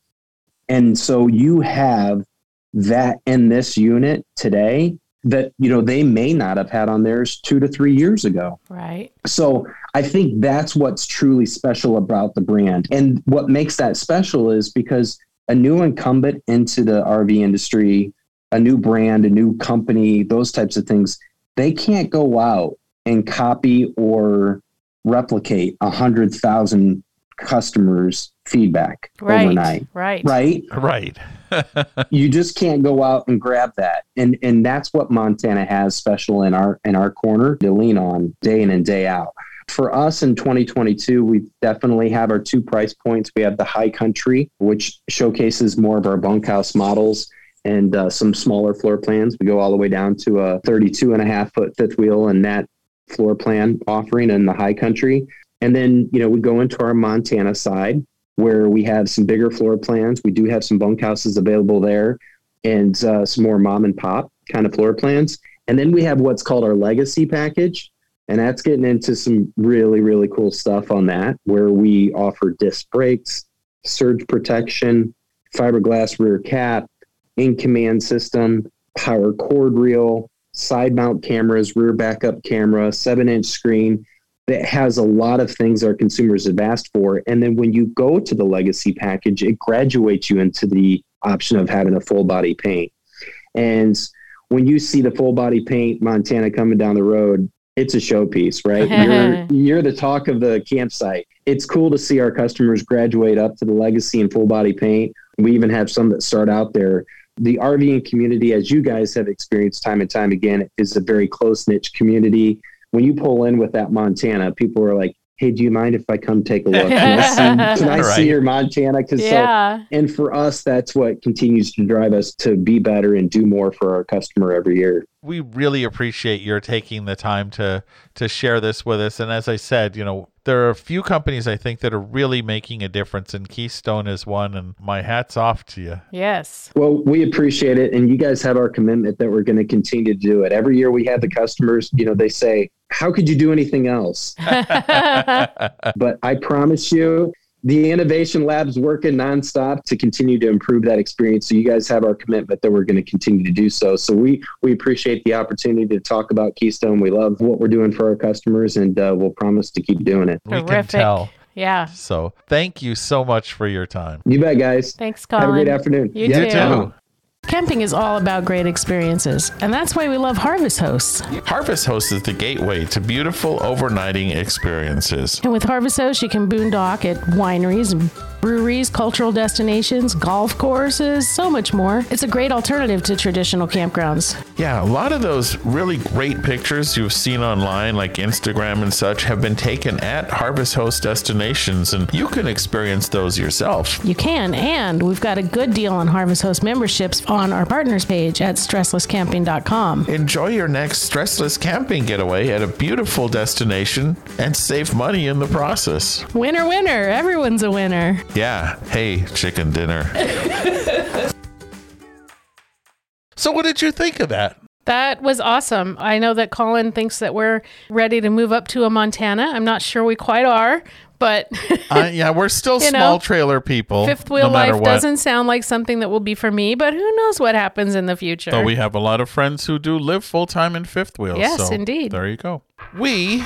and so you have that in this unit today." That you know they may not have had on theirs two to three years ago. Right. So I think that's what's truly special about the brand. And what makes that special is because a new incumbent into the RV industry a new brand, a new company, those types of things, they can't go out and copy or replicate a hundred thousand customers' feedback Right. overnight. Right. Right? Right. you just can't go out and grab that and and that's what montana has special in our in our corner to lean on day in and day out for us in 2022 we definitely have our two price points we have the high country which showcases more of our bunkhouse models and uh, some smaller floor plans we go all the way down to a 32 and a half foot fifth wheel and that floor plan offering in the high country and then you know we go into our montana side where we have some bigger floor plans. We do have some bunkhouses available there and uh, some more mom and pop kind of floor plans. And then we have what's called our legacy package. And that's getting into some really, really cool stuff on that, where we offer disc brakes, surge protection, fiberglass rear cap, in command system, power cord reel, side mount cameras, rear backup camera, seven inch screen that has a lot of things our consumers have asked for. And then when you go to the legacy package, it graduates you into the option of having a full body paint. And when you see the full body paint Montana coming down the road, it's a showpiece, right? you're, you're the talk of the campsite. It's cool to see our customers graduate up to the legacy and full body paint. We even have some that start out there. The RVing community, as you guys have experienced time and time again, is a very close niche community when you pull in with that Montana, people are like, "Hey, do you mind if I come take a look? Can I see, can I Right. see your Montana?" Because Yeah. and for us, that's what continues to drive us to be better and do more for our customer every year. we really appreciate your taking the time to to share this with us and as i said you know there are a few companies i think that are really making a difference and keystone is one and my hat's off to you Yes. Well, we appreciate it, and you guys have our commitment that we're going to continue to do it. Every year we have the customers, you know, they say, "How could you do anything else?" but I promise you, the innovation lab's working nonstop to continue to improve that experience. So you guys have our commitment that we're going to continue to do so. So we we appreciate the opportunity to talk about Keystone. We love what we're doing for our customers, and uh, we'll promise to keep doing it. we can Terrific. tell Yeah. so thank you so much for your time You bet, guys. Thanks, Colin. Have a great afternoon. You Yeah, too. too. Camping is all about great experiences, and that's why we love Harvest Hosts. Harvest Hosts is the gateway to beautiful overnighting experiences. And with Harvest Hosts, you can boondock at wineries, breweries, cultural destinations, golf courses, so much more. It's a great alternative to traditional campgrounds. Yeah, a lot of those really great pictures you've seen online, like Instagram and such, have been taken at Harvest Host destinations, and you can experience those yourself. You can, and we've got a good deal on Harvest Host memberships on our partners page at stresslesscamping.com. Enjoy your next stressless camping getaway at a beautiful destination and save money in the process. Winner, winner. Everyone's a winner. Yeah, hey, chicken dinner. so what did you think of that That was awesome. I know that Colin thinks that we're ready to move up to a Montana. I'm not sure we quite are, but uh, yeah we're still small know, trailer people fifth wheel no life what. doesn't sound like something that will be for me, but who knows what happens in the future. Though we have a lot of friends who do live full time in fifth wheels. Yes, so indeed. There you go. We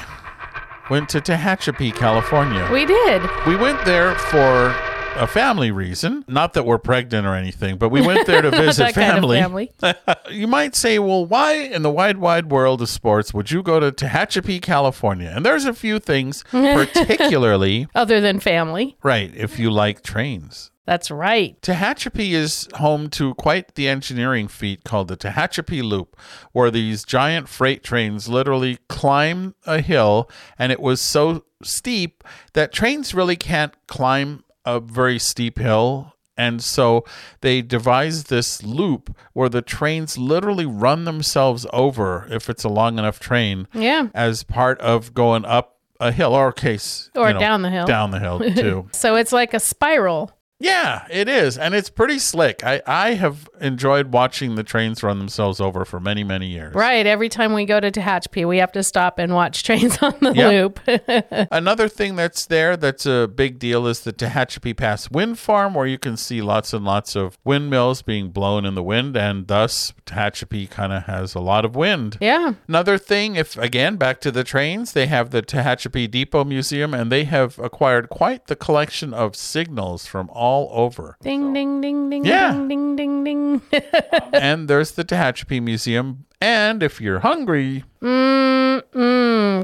went to Tehachapi, California. we did. We went there for a family reason. Not that we're pregnant or anything, but we went there to visit family. family. you might say, well, why in the wide, wide world of sports would you go to Tehachapi, California? And there's a few things, particularly, Other than family. right, if you like trains. That's right. Tehachapi is home to quite the engineering feat called the Tehachapi Loop, where these giant freight trains literally climb a hill, and it was so steep that trains really can't climb a very steep hill. And so they devised this loop where the trains literally run themselves over if it's a long enough train Yeah. as part of going up a hill or case Or you know, down the hill. down the hill too So it's like a spiral. Yeah, it is, and it's pretty slick. I I have enjoyed watching the trains run themselves over for many many years. Right. Every time we go to Tehachapi, we have to stop and watch trains on the Yep. loop. Another thing that's there that's a big deal is the Tehachapi Pass Wind Farm, where you can see lots and lots of windmills being blown in the wind, and thus Tehachapi kind of has a lot of wind. yeah. Another thing, if again back to the trains, they have the Tehachapi Depot Museum, and they have acquired quite the collection of signals from all all over. Ding, ding, ding, ding, Yeah. ding, ding, ding, ding. and there's the Tehachapi Museum. And if you're hungry, mm,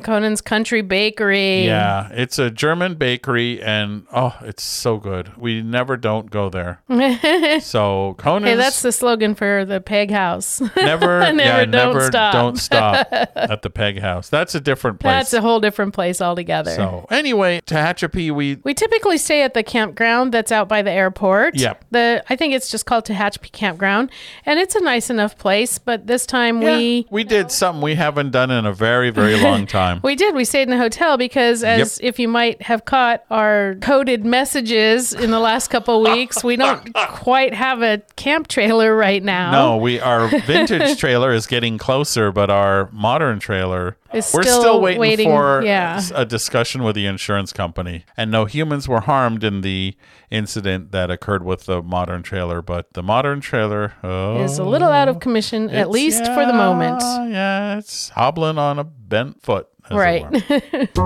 Kohnen's Country Bakery. yeah, it's a German bakery, and oh, it's so good. We never don't go there. so Conan's Hey, that's the slogan for the Peg House. never, Never, yeah, don't never stop. don't stop at the Peg House. That's a different place. That's a whole different place altogether. so anyway, Tehachapi, we We typically stay at the campground that's out by the airport. Yep. The I think it's just called Tehachapi Campground, and it's a nice enough place. But this time yeah, we we did something we haven't done in a very very long time. We did we stayed in a hotel because, as if you might have caught our coded messages in the last couple weeks, we don't quite have a camp trailer right now. No, we our vintage trailer is getting closer, but our modern trailer Is we're still still waiting, waiting, for yeah. a discussion with the insurance company. And no humans were harmed in the incident that occurred with the modern trailer, but the modern trailer oh, Is a little out of commission, at least for the moment. yeah, Yeah, it's hobbling on a bent foot. Right.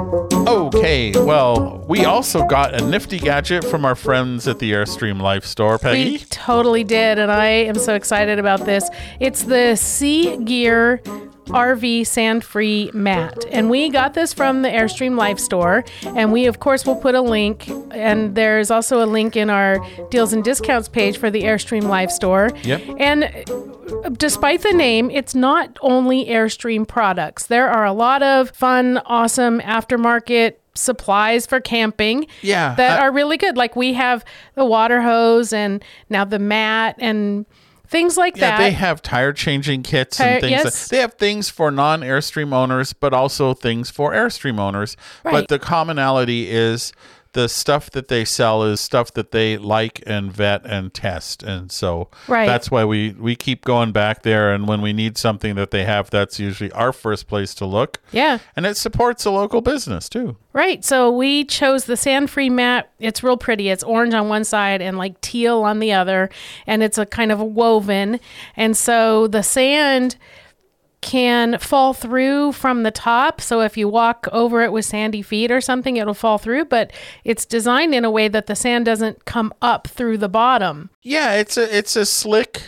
okay, well, we also got a nifty gadget from our friends at the Airstream Life Store, Peggy. We totally did, and I am so excited about this. It's the CGEAR RV sand free mat. And we got this from the Airstream Life Store. And we, of course, will put a link. And there's also a link in our deals and discounts page for the Airstream Life Store. Yep. And despite the name, it's not only Airstream products. There are a lot of fun, awesome aftermarket supplies for camping Yeah, that I- are really good. Like we have the water hose and now the mat and things like Yeah, that. they have tire changing kits Tire- and things. yes. That, they have things for non Airstream owners, but also things for Airstream owners. Right. But the commonality is the stuff that they sell is stuff that they like and vet and test, and so Right. that's why we we keep going back there. And when we need something that they have, that's usually our first place to look. yeah. And it supports a local business too. Right. So we chose the sand free mat. It's real pretty. It's orange on one side and like teal on the other. And it's a kind of a woven. And so the sand can fall through from the top. So if you walk over it with sandy feet or something, it'll fall through. But it's designed in a way that the sand doesn't come up through the bottom. Yeah, it's a it's a slick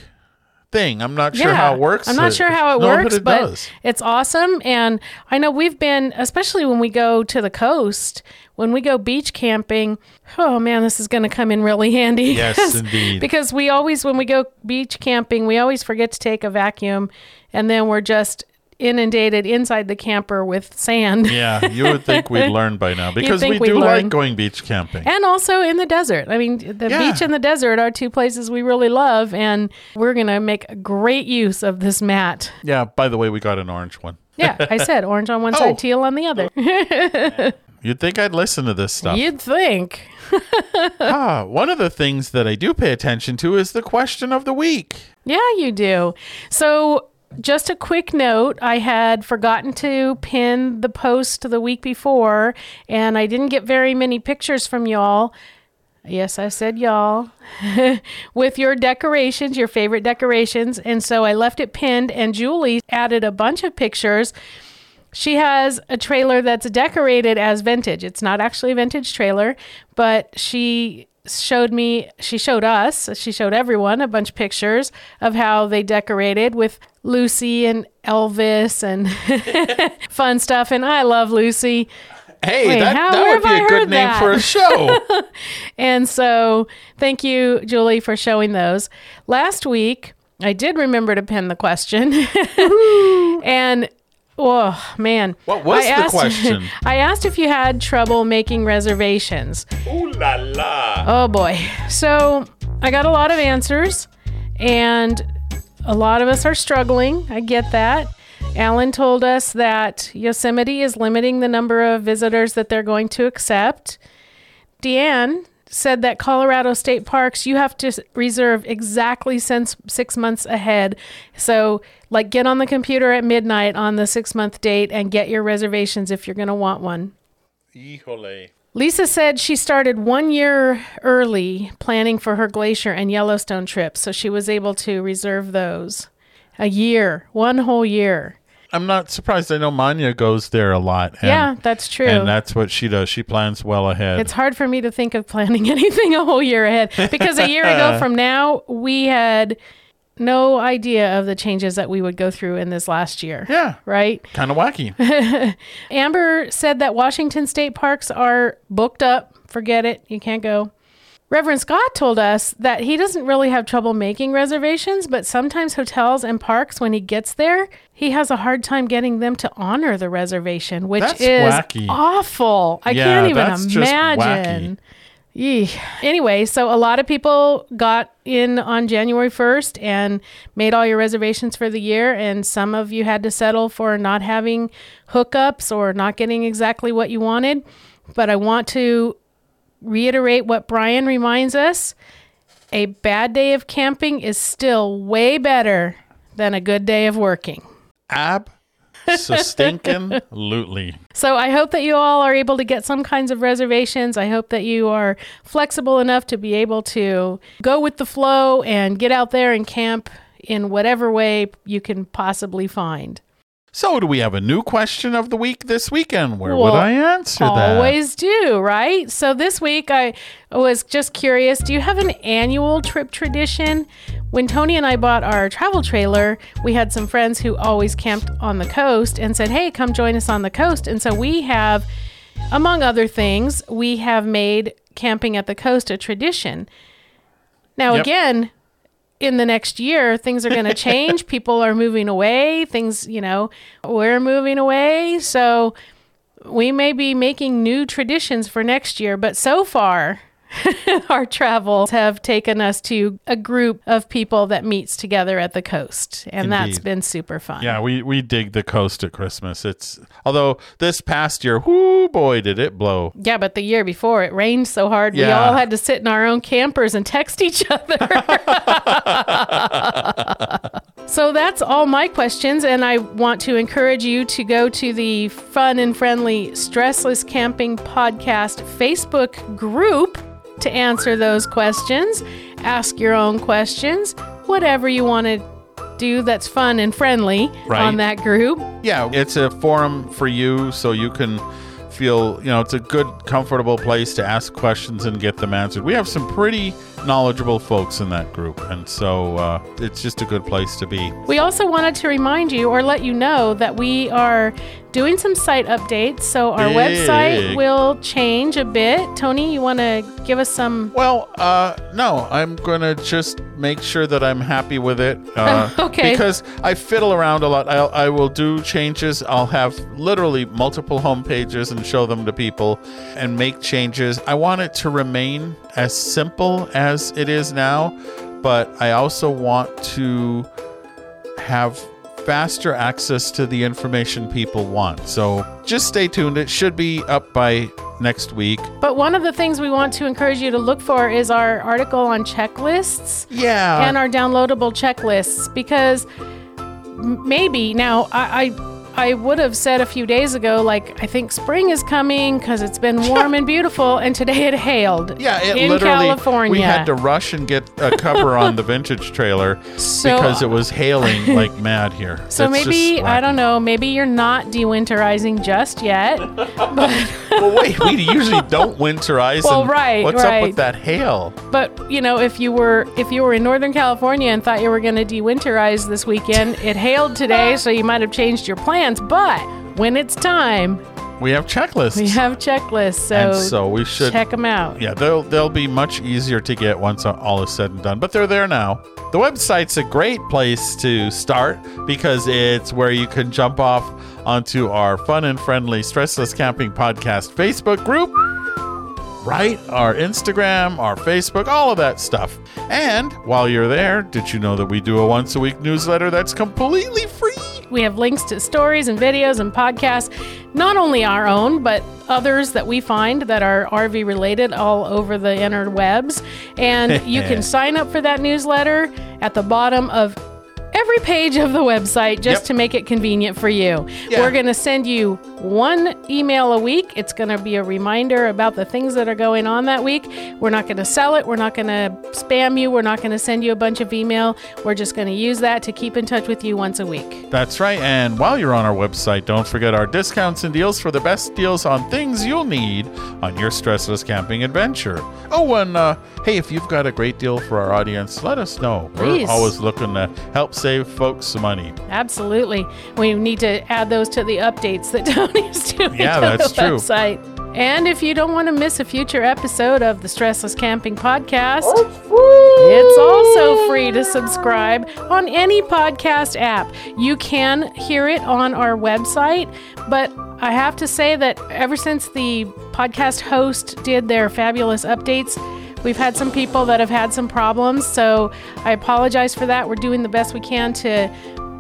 thing. I'm not sure Yeah. how it works. I'm not sure how it No, works, but it but does. it's awesome. And I know we've been, especially when we go to the coast, when we go beach camping. Oh man, this is going to come in really handy. Yes, indeed. because we always, when we go beach camping, we always forget to take a vacuum, and then we're just inundated inside the camper with sand. Yeah, you would think we'd learn by now because we do like going beach camping. And also in the desert. I mean, the Yeah. beach and the desert are two places we really love, and we're going to make great use of this mat. Yeah, by the way, we got an orange one. Yeah, I said orange on one Oh. side, teal on the other. You'd think I'd listen to this stuff. You'd think. ah, one of the things that I do pay attention to is the question of the week. Yeah, you do. So, just a quick note I had forgotten to pin the post the week before, and I didn't get very many pictures from y'all. Yes, I said y'all. with your decorations, your favorite decorations. And so I left it pinned, and Julie added a bunch of pictures. She has a trailer that's decorated as vintage. It's not actually a vintage trailer, but she showed me, she showed us, she showed everyone a bunch of pictures of how they decorated with Lucy and Elvis and fun stuff. And I love Lucy. Hey, Wait, that, how- that would be a good name that? for a show. And so thank you, Julie, for showing those. Last week, I did remember to pin the question. and oh man. What was I the asked- question? I asked if you had trouble making reservations. Ooh la la. Oh boy. So I got a lot of answers, and a lot of us are struggling. I get that. Alan told us that Yosemite is limiting the number of visitors that they're going to accept. Deanne said that Colorado state parks, you have to reserve exactly since six months ahead. So, like, get on the computer at midnight on the six month date and get your reservations if you're going to want one. Híjole. Lisa said she started one year early planning for her Glacier and Yellowstone trips, so she was able to reserve those. A year, one whole year. I'm not surprised. I know Manya goes there a lot. And, yeah, that's true. And that's what she does. She plans well ahead. It's hard for me to think of planning anything a whole year ahead because a year ago from now, we had no idea of the changes that we would go through in this last year. yeah, Right? kind of wacky. Amber said that Washington state parks are booked up. Forget it. You can't go. Reverend Scott told us that he doesn't really have trouble making reservations, but sometimes hotels and parks, when he gets there, he has a hard time getting them to honor the reservation, which That's is wacky. awful. I Yeah, can't even that's just imagine. Yee. Anyway, so a lot of people got in on January 1st and made all your reservations for the year, and some of you had to settle for not having hookups or not getting exactly what you wanted. But I want to reiterate what Brian reminds us a bad day of camping is still way better than a good day of working. Ab, so stinking lootly. So I hope that you all are able to get some kinds of reservations. I hope that you are flexible enough to be able to go with the flow and get out there and camp in whatever way you can possibly find. So, do we have a new question of the week this weekend? Where would I answer that? Always do, right? So this week I was just curious, do you have an annual trip tradition? When Tony and I bought our travel trailer, we had some friends who always camped on the coast and said, "Hey, come join us on the coast." And so we have among other things, we have made camping at the coast a tradition. Now Yep. again, in the next year, things are going to change. People are moving away. Things, you know, we're moving away. So we may be making new traditions for next year, but so far, our travels have taken us to a group of people that meets together at the coast, and that's been super fun. Yeah, we, we dig the coast at Christmas. It's although this past year, whoo boy, did it blow. Yeah, but the year before it rained so hard we all had to sit in our own campers and text each other. so that's all my questions, and I want to encourage you to go to the fun and friendly Stressless Camping Podcast Facebook group to answer those questions. Ask your own questions, whatever you want to do that's fun and friendly Right. on that group. Yeah, it's a forum for you so you can feel, you know, it's a good, comfortable place to ask questions and get them answered. We have some pretty knowledgeable folks in that group, and so uh, it's just a good place to be. We also wanted to remind you or let you know that we are doing some site updates. So our Big. website will change a bit. Tony, you want to give us some? Well, uh, no, I'm gonna just make sure that I'm happy with it. Uh, Okay. Because I fiddle around a lot. I'll, I will do changes. I'll have literally multiple home pages and show them to people and make changes. I want it to remain as simple as it is now, but I also want to have faster access to the information people want. So just stay tuned. It should be up by next week. But one of the things we want to encourage you to look for is our article on checklists Yeah. and our downloadable checklists because maybe now I. I I would have said a few days ago, like, I think spring is coming because it's been warm and beautiful, and today it hailed. Yeah, it in literally. California. We had to rush and get a cover on the vintage trailer So- because it was hailing like mad here. So It's maybe I don't know. Maybe you're not dewinterizing just yet. Well, wait, we usually don't winterize. Well, right, What's up with that hail? But you know, if you were if you were in Northern California and thought you were going to dewinterize this weekend, it hailed today, so you might have changed your plans. But when it's time, We have checklists. we have checklists. So, and so we should. check them out. Yeah, they'll they'll be much easier to get once all is said and done. But they're there now. The website's a great place to start because it's where you can jump off onto our fun and friendly Stressless Camping Podcast Facebook group. Right? Our Instagram, our Facebook, all of that stuff. And while you're there, did you know that we do a once a week newsletter that's completely free? We have links to stories and videos and podcasts, not only our own, but others that we find that are RV related all over the interwebs. And you can sign up for that newsletter at the bottom of every page of the website just Yep. to make it convenient for you. Yeah. We're going to send you one email a week. It's going to be a reminder about the things that are going on that week. We're not going to sell it. We're not going to spam you. We're not going to send you a bunch of email. We're just going to use that to keep in touch with you once a week. That's right. And while you're on our website, don't forget our discounts and deals for the best deals on things you'll need on your stressless camping adventure. Oh, and uh, hey, if you've got a great deal for our audience, let us know. Please. We're always looking to help save folks some money. Absolutely. We need to add those to the updates that Tony's doing Yeah, to that's the true. website. And if you don't want to miss a future episode of the Stressless Camping Podcast, oh, it's also free to subscribe on any podcast app. You can hear it on our website, but I have to say that ever since the podcast host did their fabulous updates, We've had some people that have had some problems, so I apologize for that. We're doing the best we can to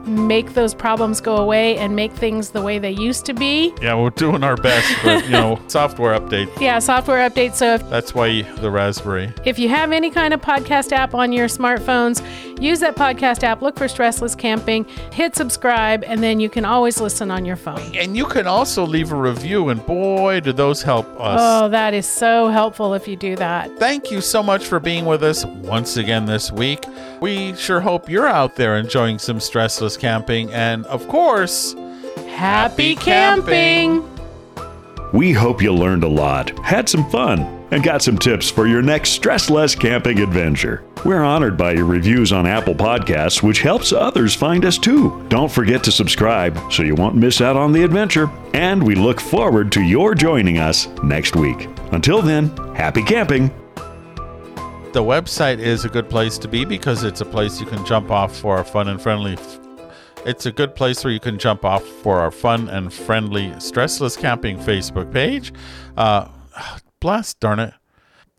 make those problems go away and make things the way they used to be. Yeah, we're doing our best, but you know, software update. Yeah, software update. So if, That's why the Raspberry. if you have any kind of podcast app on your smartphones, use that podcast app, look for Stressless Camping, hit subscribe, and then you can always listen on your phone. And you can also leave a review, and boy, do those help us. Oh, that is so helpful if you do that. Thank you so much for being with us once again this week. We sure hope you're out there enjoying some stressless camping. And of course, Happy, Happy camping. camping. We hope you learned a lot, had some fun, and got some tips for your next stress less camping adventure. We're honored by your reviews on Apple Podcasts, which helps others find us too. Don't forget to subscribe so you won't miss out on the adventure. And we look forward to your joining us next week. Until then, happy camping. the website is a good place to be because it's a place you can jump off for our fun and friendly. It's a good place where you can jump off for our fun and friendly stressless camping Facebook page. Uh, blast darn it.